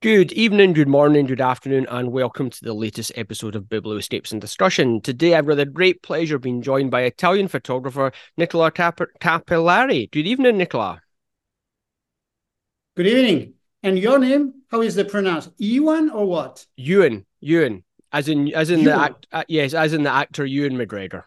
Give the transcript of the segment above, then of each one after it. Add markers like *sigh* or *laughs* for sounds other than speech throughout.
Good evening, good morning, good afternoon, and welcome to the latest episode of Biblioscapes and Discussion. Today, I've got the great pleasure being joined by Italian photographer Nicola Cap- Cappellari. Good evening, Nicola. Good evening. And your name? How is the pronounced? Ewan or what? Ewan. Ewan. As in, as in Ewan. the act. Uh, yes, as in the actor Ewan McGregor.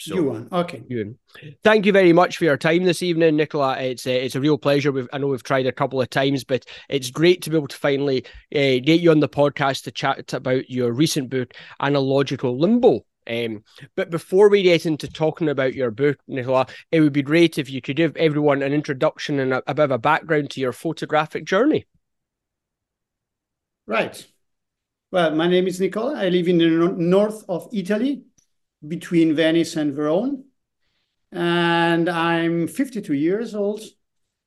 So, Ewan. Okay. Ewan. Thank you very much for your time this evening, Nicola. It's a, it's a real pleasure. We've, I know we've tried a couple of times, but it's great to be able to finally uh, get you on the podcast to chat about your recent book, Analogical Limbo. Um, but before we get into talking about your book, Nicola, it would be great if you could give everyone an introduction and a, a bit of a background to your photographic journey. Right. Well, my name is Nicola. I live in the north of Italy, between Venice and Verona. And I'm 52 years old,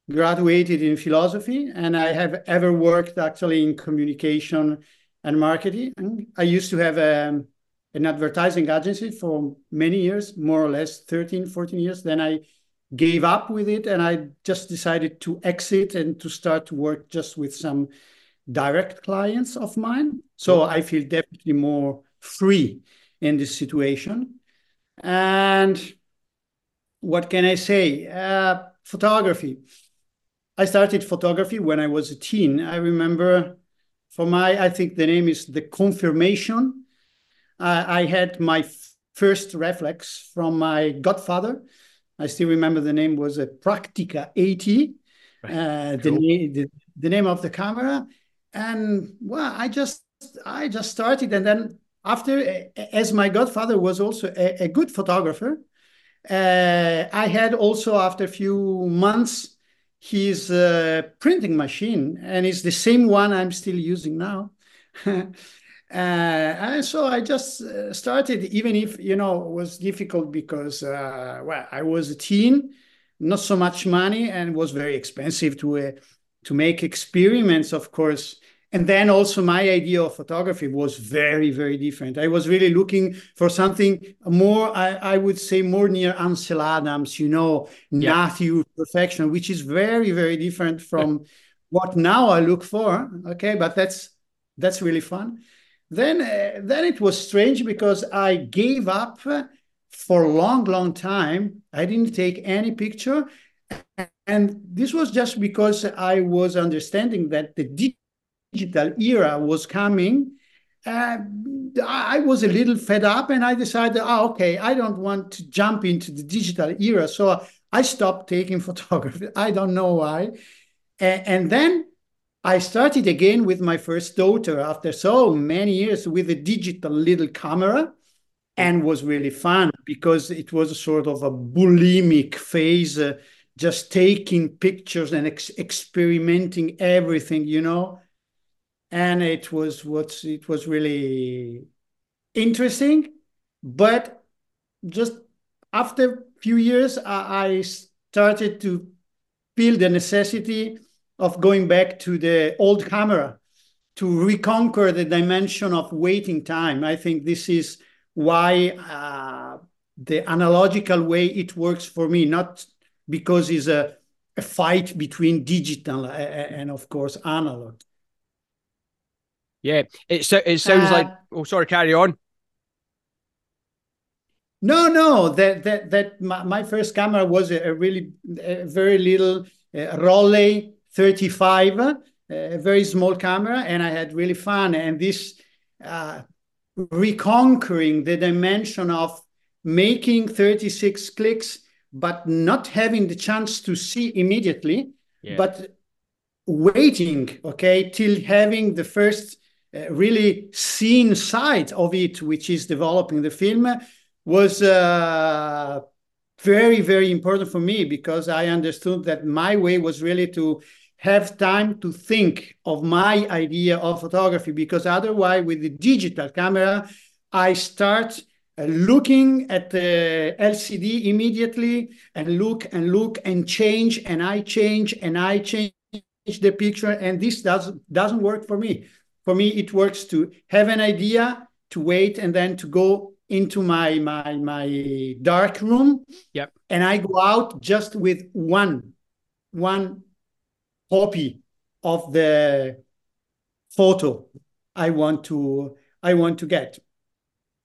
graduated in philosophy, and I have ever worked actually in communication and marketing. I used to have a, um, an advertising agency for many years, more or less 13, 14 years. Then I gave up with it and I just decided to exit and to start to work just with some direct clients of mine. So I feel definitely more free in this situation. And what can I say? Uh, photography. I started photography when I was a teen. I remember for my, I think the name is the confirmation. Uh, I had my first reflex from my godfather. I still remember the name was a Praktica 80, right. uh, cool. the, the, the name of the camera. And well, I just I just started, and then after, as my godfather was also a, a good photographer, uh, I had also after a few months his uh, printing machine, and it's the same one I'm still using now. *laughs* uh, and so I just uh, started, even if you know it was difficult because uh, well, I was a teen, not so much money, and was very expensive to to make experiments, of course and then also my idea of photography was very very different. I was really looking for something more i, I would say more near ansel adams you know yeah. native perfection which is very very different from what now i look for okay? But that's that's really fun. Then uh, then it was strange because i gave up for a long long time. I didn't take any picture. And this was just because i was understanding that the digital era was coming, uh, I was a little fed up and I decided, oh, okay, I don't want to jump into the digital era. So I stopped taking *laughs* photography. I don't know why. And, and then I started again with my first daughter after so many years with a digital little camera and was really fun because it was a sort of a bulimic phase, uh, just taking pictures and ex experimenting everything, you know and it was what it was really interesting. But just after a few years I, started to feel the necessity of going back to the old camera to reconquer the dimension of waiting time. I think this is why uh, the analogical way it works for me not because it's a, a fight between digital and of course analog yeah, it it sounds uh, like. Oh, sorry, carry on. No, no, that that that my, my first camera was a, a really a very little uh, Rollei 35, uh, a very small camera, and I had really fun. And this uh, reconquering the dimension of making 36 clicks, but not having the chance to see immediately, yeah. but waiting, okay, till having the first really seen side of it, which is developing the film, was uh, very, very important for me because I understood that my way was really to have time to think of my idea of photography because otherwise, with the digital camera, I start uh, looking at the LCD immediately and look and look and change and I change and I change the picture and this does doesn't work for me for me it works to have an idea to wait and then to go into my my my dark room yep and i go out just with one one copy of the photo I want to I want to get.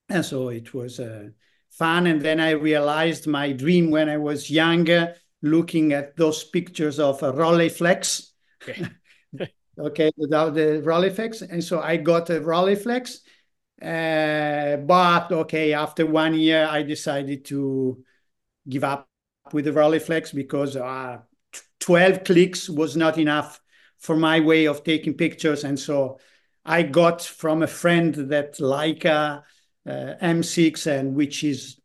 And so it was uh, fun. And then I realized my dream when I was younger, looking at those pictures of a Rolleiflex. Okay, *laughs* okay without the Rolleiflex. And so I got a Rolleiflex. Uh, but okay, after one year, I decided to give up with the Rolleiflex because uh, 12 clicks was not enough for my way of taking pictures. And so I got from a friend that Leica uh, M6, and which is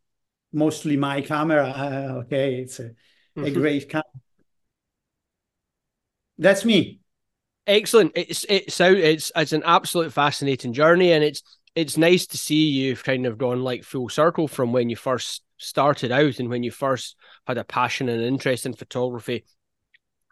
mostly my camera. Uh, okay, it's a, a mm-hmm. great camera. That's me. Excellent. It's it's out. It's it's an absolute fascinating journey, and it's it's nice to see you've kind of gone like full circle from when you first started out and when you first had a passion and interest in photography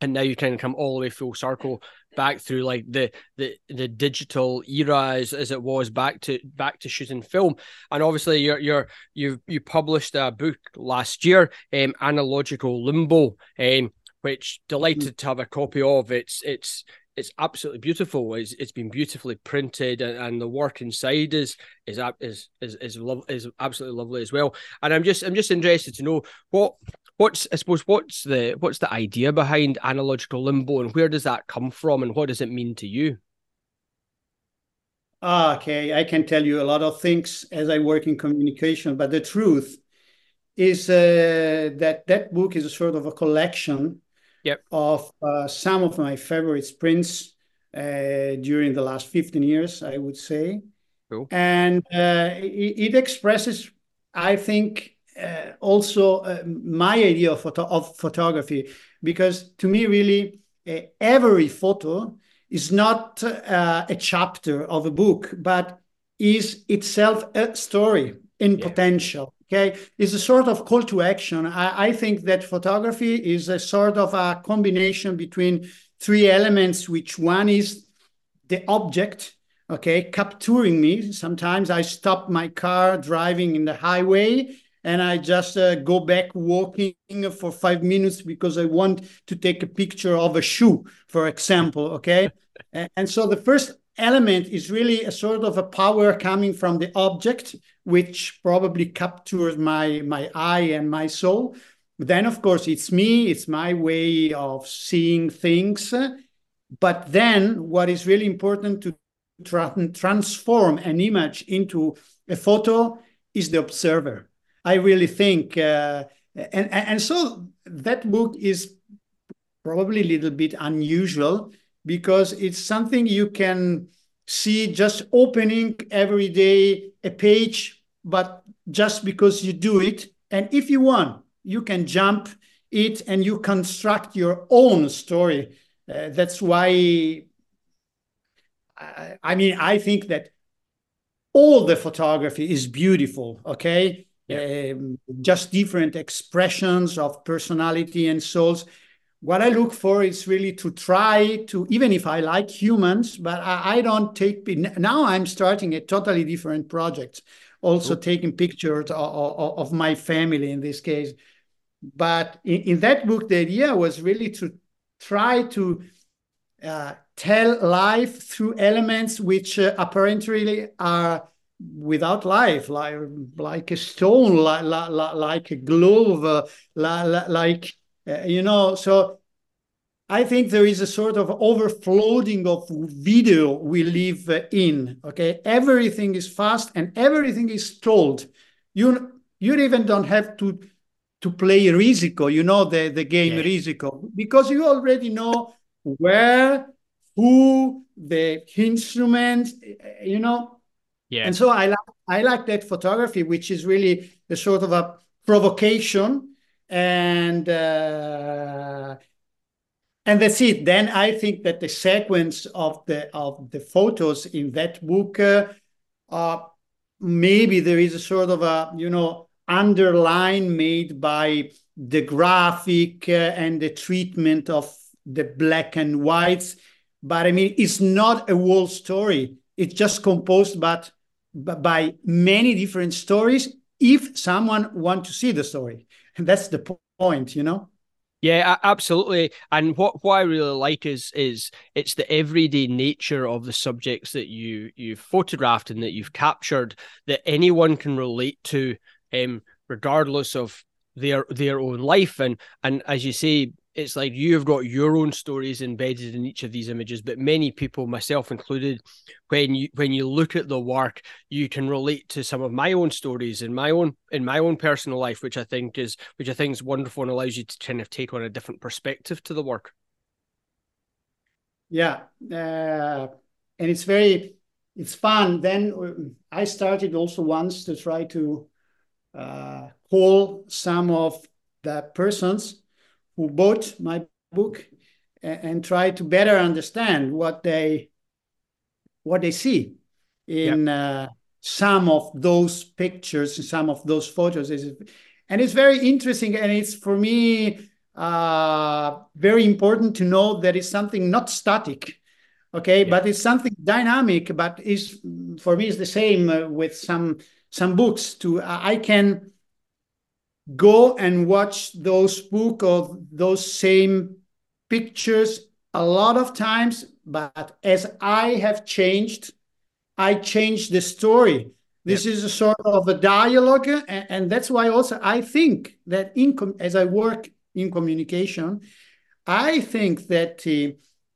and now you kind of come all the way full circle back through like the the the digital era as, as it was back to back to shooting film and obviously you're you're you you published a book last year um analogical limbo um which delighted to have a copy of it's it's it's absolutely beautiful. It's, it's been beautifully printed, and, and the work inside is is is is is, lo- is absolutely lovely as well. And I'm just I'm just interested to know what what's I suppose what's the what's the idea behind analogical limbo, and where does that come from, and what does it mean to you? Okay, I can tell you a lot of things as I work in communication, but the truth is uh, that that book is a sort of a collection yep. of uh, some of my favorite sprints uh, during the last 15 years, I would say. Cool. And uh, it, it, expresses, I think, uh, also uh, my idea of, photo- of photography, because to me, really, uh, every photo is not a chapter of a book, but is itself a story in yeah. potential okay is a sort of call to action. I, I, think that photography is a sort of a combination between three elements which one is the object okay capturing me. Sometimes i stop my car driving in the highway and i just uh, go back walking for five minutes because i want to take a picture of a shoe for example okay? *laughs* And, and so the first element is really a sort of a power coming from the object, which probably captures my my eye and my soul. Then, of course, it's me. It's my way of seeing things. But then, what is really important to tra transform an image into a photo is the observer. I really think, uh, and and so that book is probably a little bit unusual because it's something you can see just opening every day a page, but just because you do it. And if you want, you can jump it and you construct your own story. Uh, that's why, I, I, mean, I think that all the photography is beautiful, okay? Yeah. Um, just different expressions of personality and souls what I look for is really to try to, even if I like humans, but I, I don't take, now I'm starting a totally different project, also taking pictures of, of, of, my family in this case. But in, in, that book, the idea was really to try to uh, tell life through elements which uh, apparently are without life, like, like a stone, like, like, like a glove, uh, like uh, you know, so I think there is a sort of overflowing of video we live uh, in. Okay, everything is fast and everything is told. You you even don't have to to play Risiko. You know the the game yeah. Risiko because you already know where, who, the instrument. You know, yeah. And so I like I like that photography, which is really a sort of a provocation and uh, and that's it. Then I think that the sequence of the of the photos in that book, uh, uh, maybe there is a sort of a you know underline made by the graphic uh, and the treatment of the black and whites. But I mean, it's not a whole story. It's just composed, but by many different stories. If someone want to see the story, *laughs* that's the point, you know? Yeah, absolutely. And what, what I really like is is it's the everyday nature of the subjects that you you've photographed and that you've captured that anyone can relate to, um, regardless of their their own life. And and as you say, it's like you've got your own stories embedded in each of these images but many people myself included when you when you look at the work you can relate to some of my own stories in my own in my own personal life which i think is which i think is wonderful and allows you to kind of take on a different perspective to the work. Yeah uh, and it's very it's fun. Then i started also once to try to uh, call some of the persons who bought my book and, and try to better understand what they what they see in uh, some of those pictures, some of those photos. And it's very interesting, and it's for me uh, very important to know that it's something not static, okay, yeah. but it's something dynamic. But is for me is the same uh, with some some books. To I can go and watch those book of those same pictures a lot of times but as i have changed i changed the story this yep. is a sort of a dialogue and, and, that's why also i think that in as i work in communication i think that uh,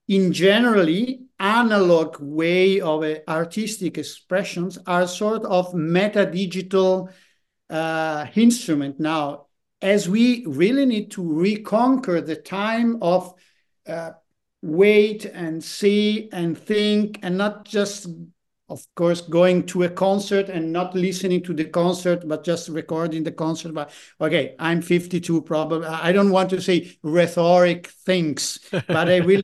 in generally analog way of uh, artistic expressions are sort of meta digital uh, instrument now, as we really need to reconquer the time of uh, wait and see and think and not just of course going to a concert and not listening to the concert but just recording the concert. But okay i'm 52 probably. I don't want to say rhetoric things *laughs* but i really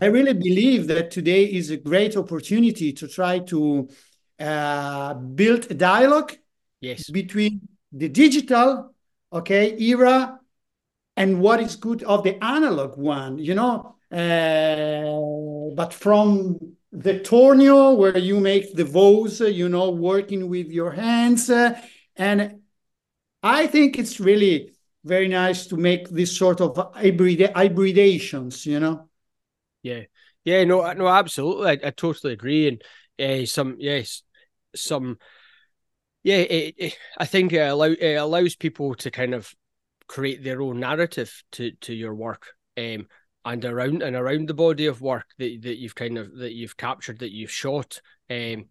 i really believe that today is a great opportunity to try to uh, build a dialogue yes. between the digital okay era and what is good of the analog one you know uh, but from the tornio where you make the vows you know working with your hands uh, and i think it's really very nice to make this sort of hybrid hybridations you know? Yeah. Yeah no no absolutely. I, I totally agree and uh, some yes some yeah, it, it, I think it, allow, it allows people to kind of create their own narrative to to your work, um, and around and around the body of work that that you've kind of that you've captured, that you've shot, um,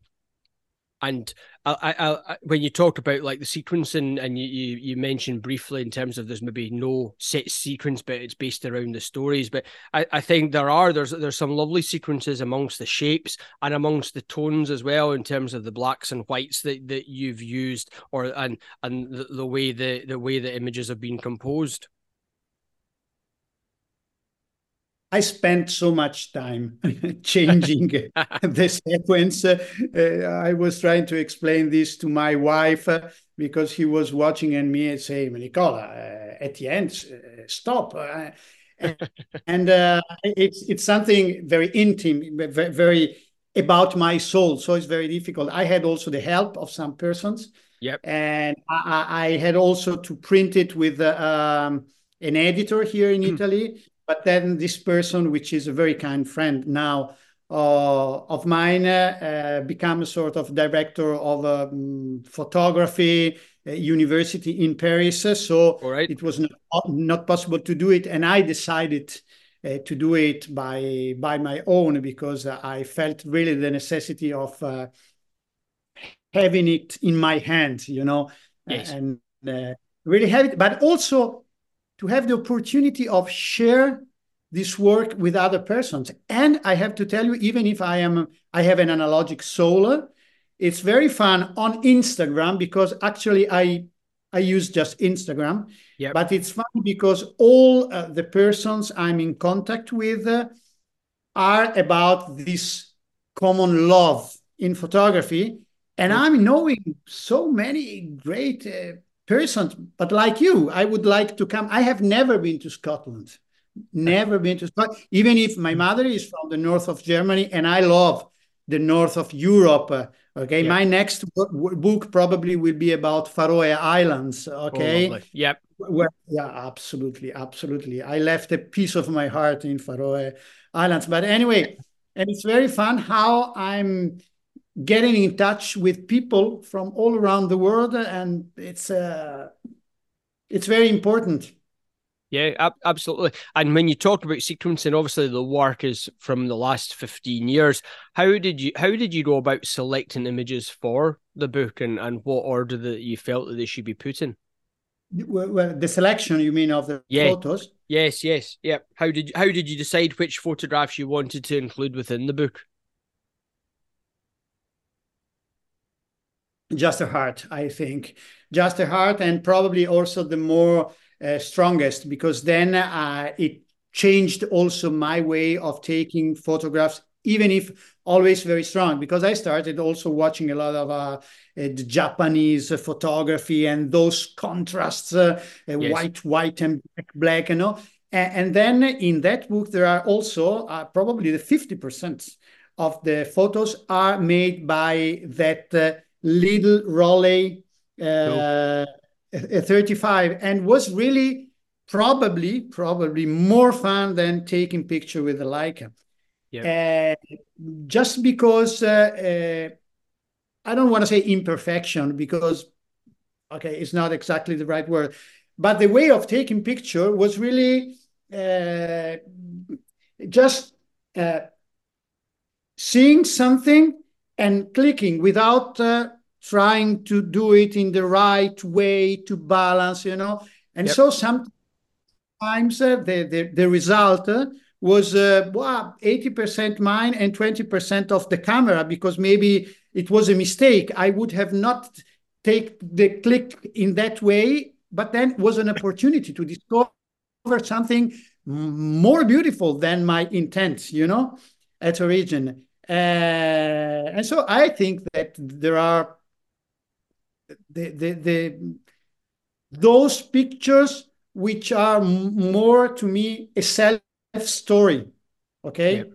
and I, I, I, when you talk about like the sequencing, and you, you, you mentioned briefly in terms of there's maybe no set sequence, but it's based around the stories. But I, I think there are there's there's some lovely sequences amongst the shapes and amongst the tones as well in terms of the blacks and whites that, that you've used, or and and the, the way the the way the images have been composed. I spent so much time *laughs* changing *laughs* the sequence. Uh, I was trying to explain this to my wife uh, because he was watching and me and say, Nicola, uh, at the end, uh, stop. Uh, *laughs* and uh, it's it's something very intimate, very about my soul. So it's very difficult. I had also the help of some persons. Yep. And I, I had also to print it with um, an editor here in hmm. Italy but then this person, which is a very kind friend now uh, of mine, uh, became a sort of director of um, photography university in Paris. So right. it was not, not possible to do it, and I decided. Uh, to do it by by my own because I felt really the necessity of uh, having it in my hand, you know, yes. and uh, really have it, but also to have the opportunity of share this work with other persons. And I have to tell you, even if I am I have an analogic solar, it's very fun on Instagram because actually I I use just Instagram. Yep. But it's fun because all uh, the persons I'm in contact with uh, are about this common love in photography. And I'm knowing so many great uh, persons, but like you, I would like to come. I have never been to Scotland, never been to Scotland, even if my mother is from the north of Germany and I love the north of Europe. Uh, okay, yeah. my next book probably will be about Faroe Islands. Okay, oh, yep. Well, yeah, absolutely, absolutely. I left a piece of my heart in Faroe Islands, but anyway, and it's very fun how I'm getting in touch with people from all around the world, and it's uh, it's very important. Yeah, ab- absolutely. And when you talk about sequencing, obviously the work is from the last 15 years. How did you how did you go about selecting images for the book and, and what order that you felt that they should be put in? Well, well the selection you mean of the yeah. photos? Yes, yes. Yep. How did you, how did you decide which photographs you wanted to include within the book? Just a heart, I think. Just a heart and probably also the more uh, strongest because then uh, it changed also my way of taking photographs even if always very strong because i started also watching a lot of uh, japanese photography and those contrasts uh, uh, yes. white white and black black you know and, and, then in that book there are also uh, probably the 50% of the photos are made by that little Rollei cool. 35 and was really probably probably more fun than taking picture with the Leica. Yeah. Uh, just because uh, uh, I don't want to say imperfection because okay, it's not exactly the right word, but the way of taking picture was really uh, just uh, seeing something and clicking without uh, trying to do it in the right way to balance, you know. And yep. so sometimes uh, the, the, the result uh, was uh, well, 80% mine and 20% of the camera because maybe it was a mistake. I would have not take the click in that way, but then was an *laughs* opportunity to discover something more beautiful than my intent, you know, at origin. Uh, and so I think that there are the, the, the those pictures which are more to me a self story okay?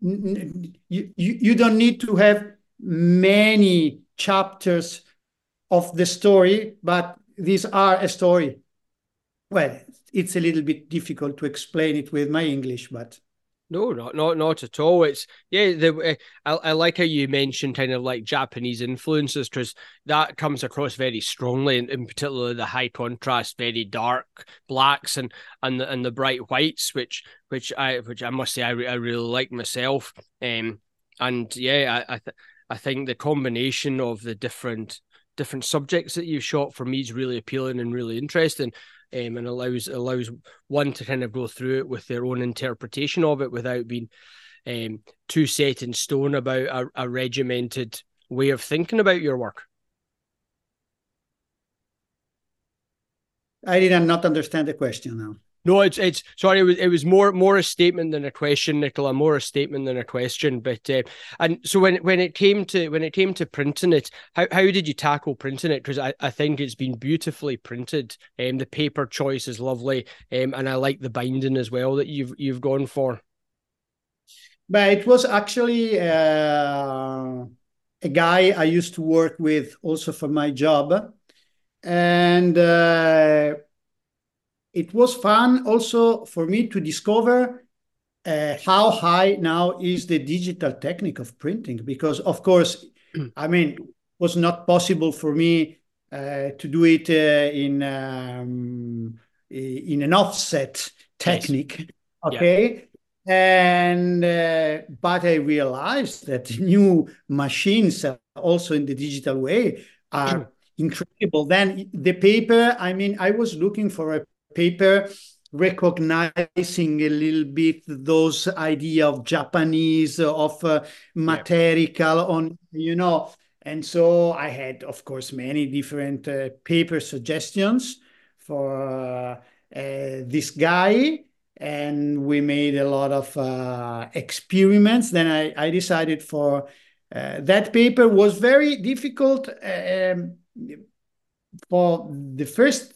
You, you, you don't need to have many chapters of the story but these are a story. Well it's a little bit difficult to explain it with my english but no, not not not at all. It's yeah. The eh, I, I like how you mentioned kind of like Japanese influences because that comes across very strongly, in, in particular the high contrast, very dark blacks and and the, and the bright whites, which which I which I must say I, I really like myself. Um, and yeah, I I, th- I think the combination of the different different subjects that you've shot for me is really appealing and really interesting um, and allows allows one to kind of go through it with their own interpretation of it without being um, too set in stone about a, a regimented way of thinking about your work. I did not understand the question now. No, it's it's sorry. It was it was more more a statement than a question, Nicola. More a statement than a question. But uh, and so when when it came to when it came to printing it, how how did you tackle printing it? Because I, I think it's been beautifully printed. Um, the paper choice is lovely. Um, and I like the binding as well that you've you've gone for. But it was actually uh, a guy I used to work with also for my job, and. Uh, it was fun also for me to discover uh, how high now is the digital technique of printing because of course *clears throat* i mean it was not possible for me uh, to do it uh, in um, in an offset technique yes. okay yeah. and uh, but i realized that *laughs* new machines also in the digital way are *clears throat* incredible then the paper i mean i was looking for a paper recognizing a little bit those idea of Japanese of uh, material yeah. on you know. And so I had of course many different uh, paper suggestions for uh, uh this guy. And we made a lot of uh, experiments. Then I, I decided for uh, that paper was very difficult um, for the first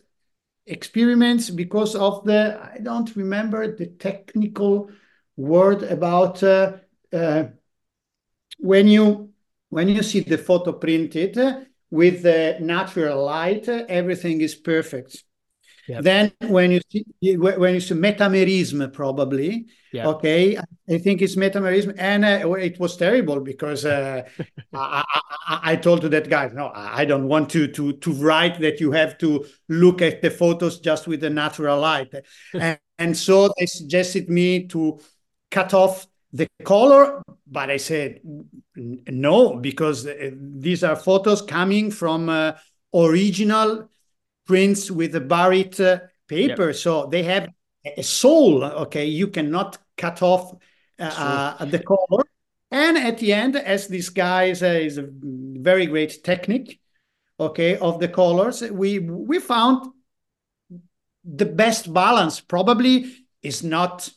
experiments because of the I don't remember the technical word about uh, uh, when you when you see the photo printed with the natural light everything is perfect Yep. Then when you see when you see metamerism, probably yep. okay, I think it's metamerism, and uh, it was terrible because uh, I, I, I, told to that guy, no, I don't want to to to write that you have to look at the photos just with the natural light, *laughs* and, and so they suggested me to cut off the color, but I said no because uh, these are photos coming from uh, original prints with a Baryt uh, paper. Yep. So they have a soul. Okay, you cannot cut off uh, the color. And at the end, as this guy is a, is a very great technique, okay, of the colors, we we found the best balance. Probably is not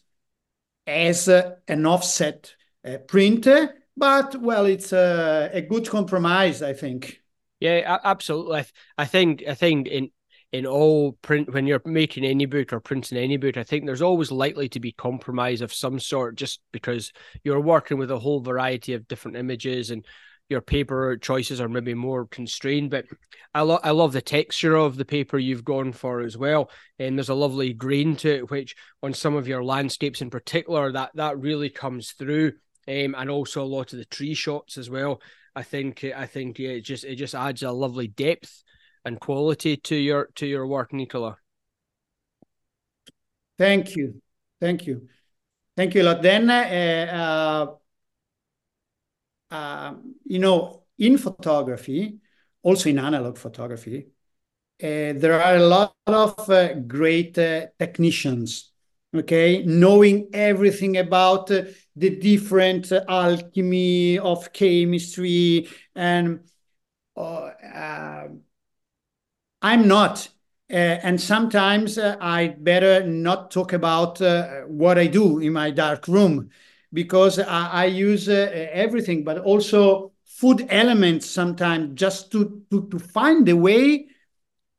as uh, an offset uh, printer, but well, it's a, a good compromise, I think. Yeah, absolutely. I think I think in in all print when you're making any book or printing any book i think there's always likely to be compromise of some sort just because you're working with a whole variety of different images and your paper choices are maybe more constrained. But i, lo- I love the texture of the paper you've gone for as well. And there's a lovely grain to it which on some of your landscapes in particular that that really comes through. Um, and also a lot of the tree shots as well. I think i think yeah, it just it just adds a lovely depth and quality to your to your work, Nicola. Thank you, thank you, thank you a lot. Then, uh, uh, uh, you know, in photography, also in analog photography, uh, there are a lot of uh, great uh, technicians. Okay, knowing everything about the different alchemy of chemistry and I'm not. Uh, and sometimes uh, I better not talk about uh, what I do in my dark room because I, I use uh, everything, but also food elements sometimes just to, to, to find a way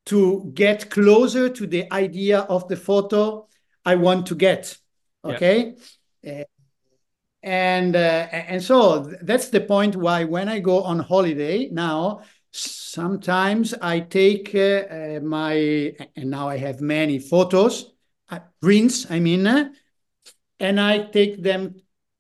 to get closer to the idea of the photo I want to get. Okay. Yeah. Uh, and uh, and so that's the point why when I go on holiday now, sometimes I take uh, uh, my, and now I have many photos, uh, prints, I mean, uh, and I take them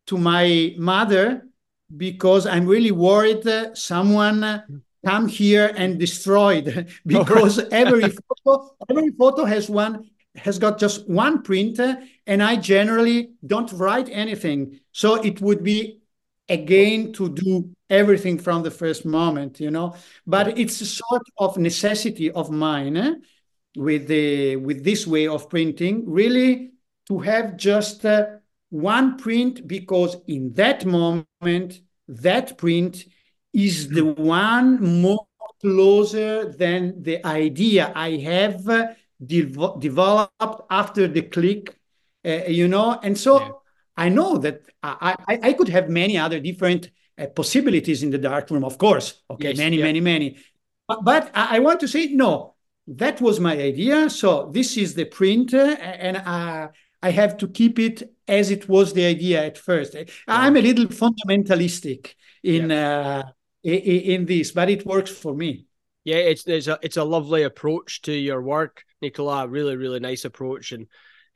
to my mother because I'm really worried uh, someone uh, come here and destroyed *laughs* because *laughs* every photo, every photo has one has got just one printer and I generally don't write anything. So it would be again to do everything from the first moment, you know. But it's a sort of necessity of mine eh? with the with this way of printing, really to have just uh, one print because in that moment that print is the one more closer than the idea I have uh, de- developed after the click, uh, you know. And so. Yeah I know that I, I, I could have many other different possibilities in the dark room, of course. Okay, yes, many, yeah. many, many. But, but I, I, want to say no. That was my idea. So this is the print, uh, and uh, I have to keep it as it was the idea at first. Yeah. I'm a little fundamentalistic in yeah. uh, in, in this, but it works for me. Yeah, it's it's a it's a lovely approach to your work, Nicola. Really, really nice approach, and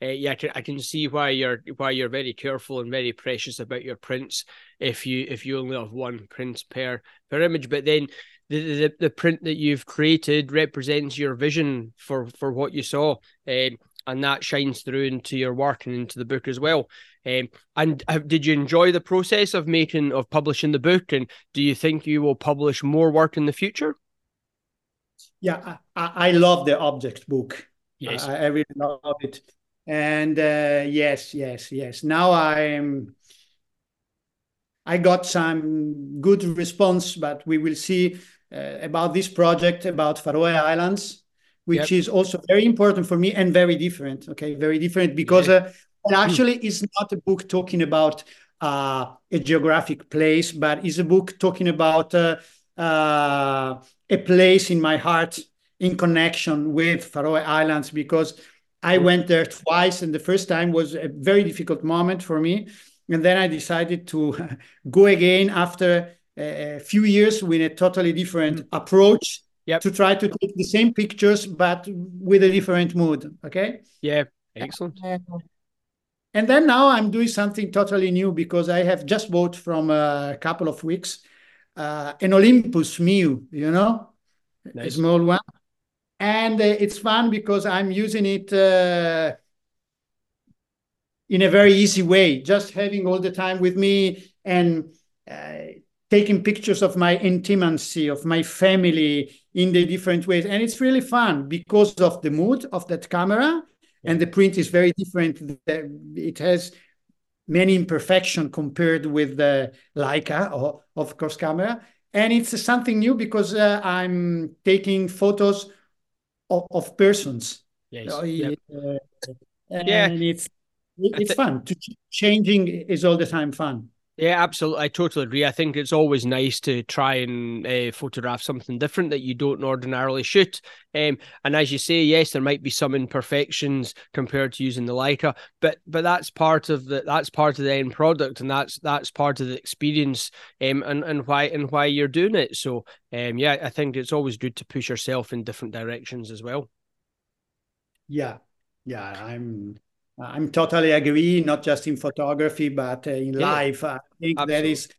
uh, yeah, I can, I can see why you're why you're very careful and very precious about your prints. If you if you only have one print per per image, but then the, the, the print that you've created represents your vision for for what you saw, um, and that shines through into your work and into the book as well. Um, and have, did you enjoy the process of making of publishing the book? And do you think you will publish more work in the future? Yeah, I, I love the object book. Yes, I, I really love it and uh, yes yes yes now i'm i got some good response but we will see uh, about this project about faroe islands which yep. is also very important for me and very different okay very different because yeah. uh, it actually is not a book talking about uh, a geographic place but is a book talking about uh, uh, a place in my heart in connection with faroe islands because I went there twice, and the first time was a very difficult moment for me. And then I decided to *laughs* go again after a few years with a totally different mm. approach Yep. to try to take the same pictures but with a different mood. Okay. Yeah. Excellent. And then now I'm doing something totally new because I have just bought from a couple of weeks uh, an Olympus Mju, you know, nice. a small one. And uh, it's fun because I'm using it uh, in a very easy way, just having all the time with me and uh, taking pictures of my intimacy, of my family in the different ways. And it's really fun because of the mood of that camera and the print is very different. It has many imperfection compared with the Leica, or, of course, camera. And it's something new because uh, I'm taking photos of, of persons. Yes. Yep. uh, and yeah. it's it's fun. To changing is all the time fun. Yeah, absolutely. I totally agree. I think it's always nice to try and uh, photograph something different that you don't ordinarily shoot. Um, and as you say, yes, there might be some imperfections compared to using the Leica, but but that's part of the that's part of the end product, and that's that's part of the experience. Um, and and why and why you're doing it. So, um, yeah, I think it's always good to push yourself in different directions as well. Yeah, yeah, I'm I'm totally agree, not just in photography, but uh, in yeah, life. I think absolutely. that is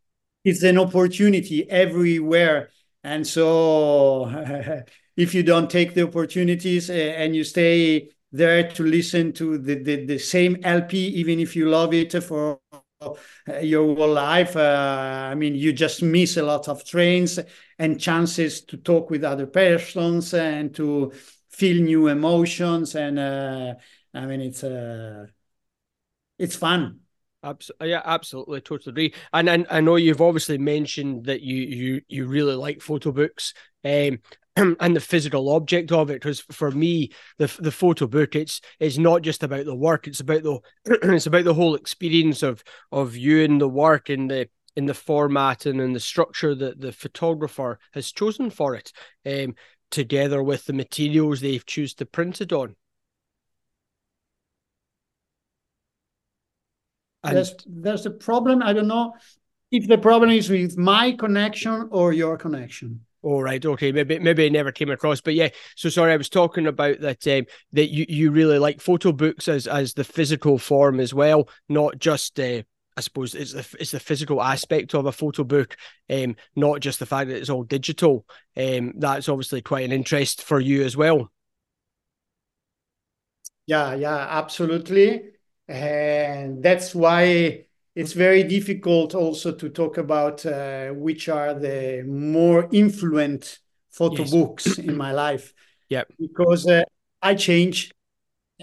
it's an opportunity everywhere. And so *laughs* if you don't take the opportunities uh, and you stay there to listen to the, the, the same LP, even if you love it for uh, your whole life, uh, I mean, you just miss a lot of trains and chances to talk with other persons and to feel new emotions and uh, I mean, it's uh, it's fun. Absolutely, yeah, absolutely, totally agree. And, and I know you've obviously mentioned that you you you really like photo books, um, *clears throat* and the physical object of it. Because for me, the the photo book, it's it's not just about the work; it's about the *clears throat* it's about the whole experience of of you and the work in the in the format and in the structure that the photographer has chosen for it, um, together with the materials they've choose to print it on. There's there's a problem. I don't know if the problem is with my connection or your connection. All oh, right, okay, maybe maybe it never came across, but yeah. So sorry, I was talking about that um, that you, you really like photo books as as the physical form as well, not just uh, I suppose it's the it's the physical aspect of a photo book, um, not just the fact that it's all digital. Um, that's obviously quite an interest for you as well. Yeah, yeah, absolutely and that's why it's very difficult also to talk about uh, which are the more influent photo yes. books in my life. *clears throat* Yeah, because uh, I change,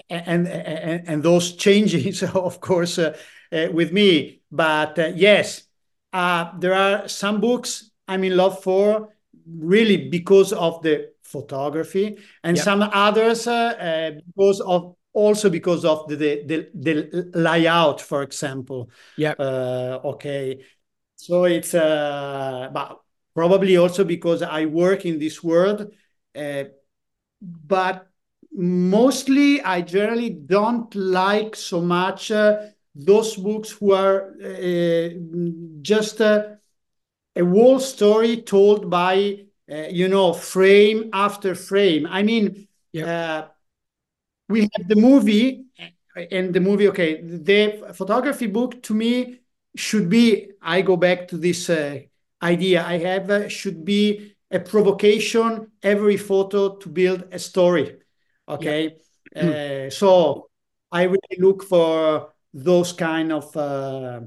and, and and those *laughs* changes, of course, uh, uh with me. But uh, yes, uh, there are some books I'm in love for really because of the photography, and yep. some others because of also because of the, the, the, layout, for example. Yeah. Uh, okay. So it's, uh, but probably also because I work in this world. Uh, but mostly, I generally don't like so much uh, those books who are uh, just a, a whole story told by, uh, you know, frame after frame. I mean, yeah we have the movie and the movie okay the photography book to me should be i go back to this uh, idea i have uh, should be a provocation every photo to build a story okay? Yeah. uh, so i really look for those kind of uh,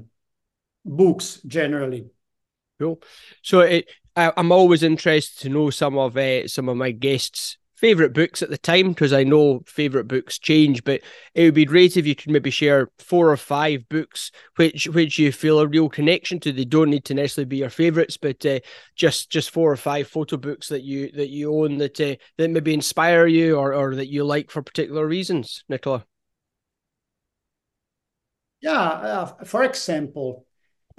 books generally. Cool. So it, I, am always interested to know some of uh, some of my guests favorite books at the time because I know favorite books change, but it would be great if you could maybe share four or five books which which you feel a real connection to. They don't need to necessarily be your favorites, but uh, just just four or five photo books that you that you own that uh, that maybe inspire you or or that you like for particular reasons, Nicola. Yeah, uh, for example,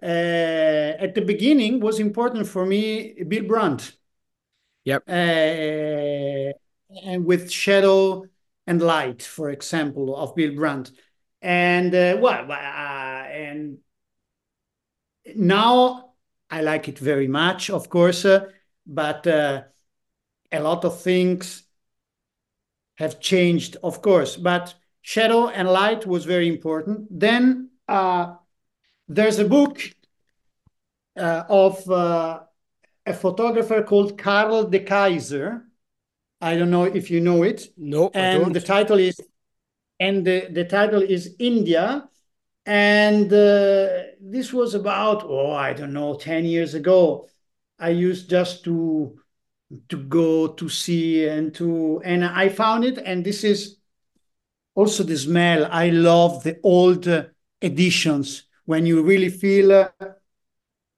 uh, at the beginning was important for me Bill Brandt. Yep. And with shadow and light, for example, of Bill Brandt. And uh, well, uh, and now I like it very much, of course, uh, but uh, a lot of things have changed, of course, but shadow and light was very important. Then uh, there's a book uh, of a photographer called Carl De Keyzer. I don't know if you know it. No, and the title is and the, the title is India. And uh, this was about oh I don't know ten years ago. I used just to to go to see and to and I found it and this is also the smell. I love the old editions when you really feel uh,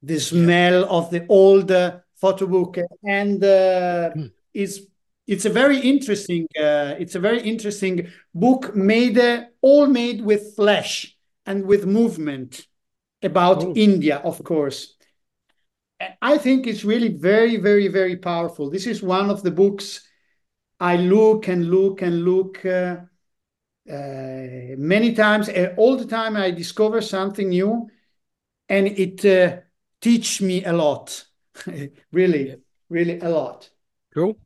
the smell of the old uh, photo book and uh, mm. it's it's a very interesting uh, it's a very interesting book made uh, all made with flesh and with movement about oh. India of course. I think it's really very very very powerful. This is one of the books I look and look and look uh, uh, many times. And all the time I discover something new and it uh, teach me a lot. *laughs* Really really a lot. Cool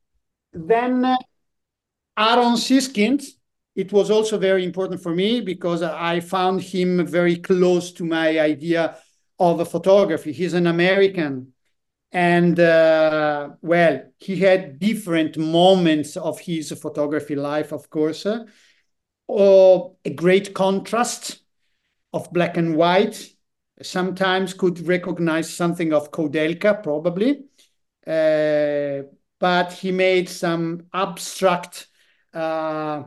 then uh, Aaron Siskind it was also very important for me because I found him very close to my idea of a photography he's an American and uh, well he had different moments of his photography life of course uh, or a great contrast of black and white. Sometimes could recognize something of Koudelka, probably. Uh, but he made some abstract uh,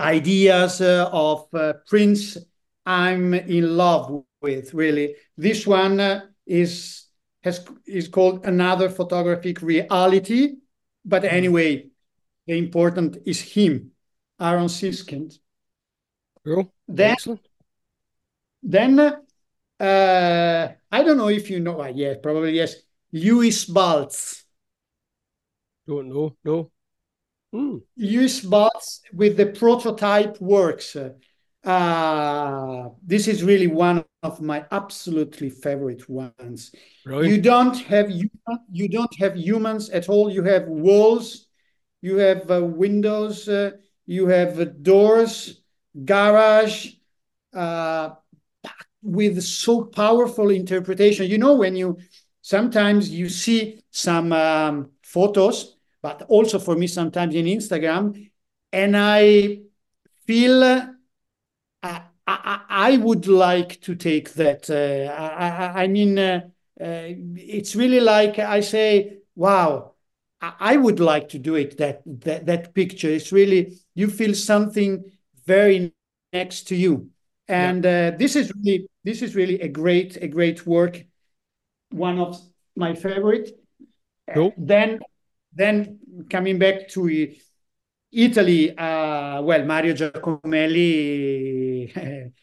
ideas uh, of uh, Prince I'm in love with, really. This one uh, is has is called Another Photographic Reality. But anyway, the important is him Aaron Siskind. Cool. Then, Excellent. Then, uh, I don't know if you know, uh, yes, probably yes, Lewis Baltz. Don't know, no. Hmm. Lewis Baltz with the prototype works. Uh, this is really one of my absolutely favorite ones. Really? You don't have you, you don't have humans at all. You have walls, you have uh, windows, uh, you have doors, garage, uh, with so powerful interpretation. You know, when you sometimes you see some um, photos, but also for me sometimes in Instagram, and I feel uh, I, I, I would like to take that. Uh, I, I, mean, uh, uh, it's really like I say, wow, I would like to do it. That that that picture is really you feel something very next to you, and yeah. uh, this is really this is really a great a great work. One of my favorite. Cool. then then coming back to Italy, uh, well, Mario Giacomelli,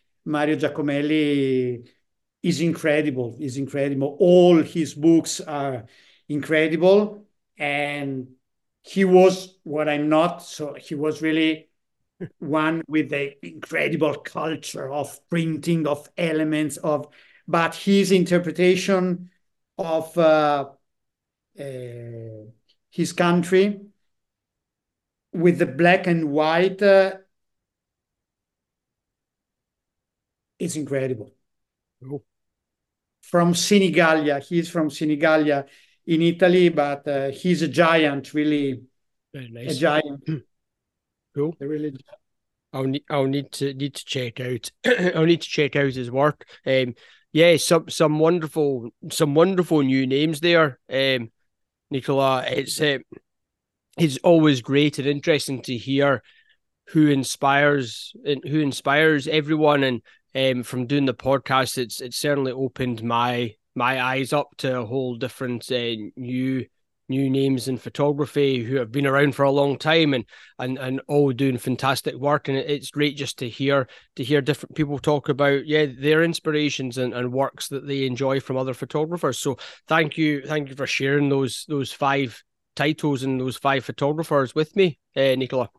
*laughs* Mario Giacomelli is incredible. Is incredible. All his books are incredible and he was what I'm not. So he was really one with the incredible culture of printing of elements of, but his interpretation of uh, uh, his country with the black and white uh, is incredible. Oh. From Senigallia, he's from Senigallia in Italy, but uh, he's a giant, really. Very nice. A giant. *clears throat* cool. A really. I'll need, I'll need to need to check out. *clears throat* I'll need to check out his work. Um, yeah, some some wonderful some wonderful new names there. Um, Nicola, it's uh, it's always great and interesting to hear who inspires and who inspires everyone. And um, from doing the podcast, it's it's certainly opened my my eyes up to a whole different uh, new new names in photography who have been around for a long time and and and all doing fantastic work and it's great just to hear to hear different people talk about yeah their inspirations and, and works that they enjoy from other photographers so thank you thank you for sharing those those five titles and those five photographers with me uh, nicola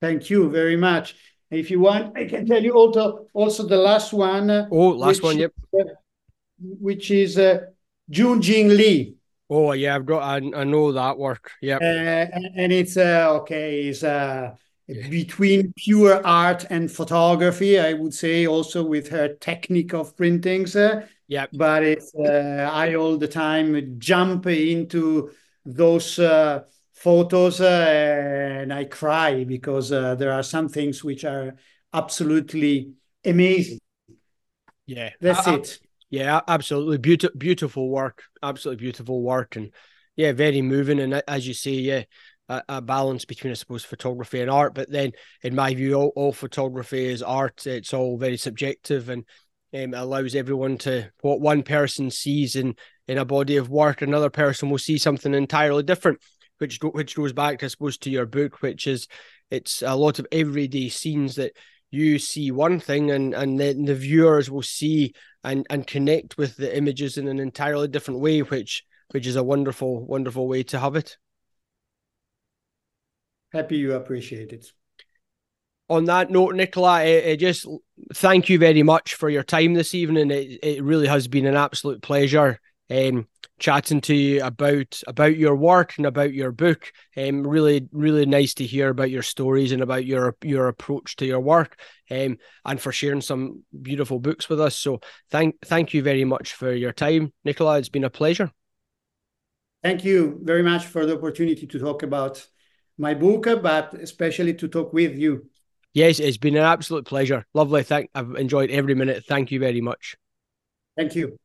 thank you very much if you want, I can tell you also also the last one. Oh, last one, yep. which is uh, Jungjin Lee. Oh yeah, I've got. I, I know that work. Yeah, uh, and, it's uh, okay. It's uh, yeah. between pure art and photography. I would say also with her technique of printings. Uh, yeah, but it's uh, I all the time jump into those uh, photos uh, and I cry because uh, there are some things which are absolutely amazing. Yeah, that's I, it. Yeah, absolutely beautiful, beautiful work. Absolutely beautiful work, and yeah, very moving. And as you say, yeah, a, a, balance between, I suppose, photography and art. But then, in my view, all, all photography is art. It's all very subjective, and um, allows everyone to what one person sees in in a body of work, another person will see something entirely different. Which which goes back, I suppose, to your book, which is it's a lot of everyday scenes that you see one thing and and then the viewers will see and and connect with the images in an entirely different way which which is a wonderful wonderful way to have it. Happy you appreciate it. On that note nicola I, I just thank you very much for your time this evening. It, it really has been an absolute pleasure. Um, chatting to you about about your work and about your book. Um, really, really nice to hear about your stories and about your your approach to your work. Um, and for sharing some beautiful books with us. So thank thank you very much for your time, Nicola. It's been a pleasure. Thank you very much for the opportunity to talk about my book, but especially to talk with you. Yes, it's been an absolute pleasure. Lovely. Thank I've enjoyed every minute. Thank you very much. Thank you.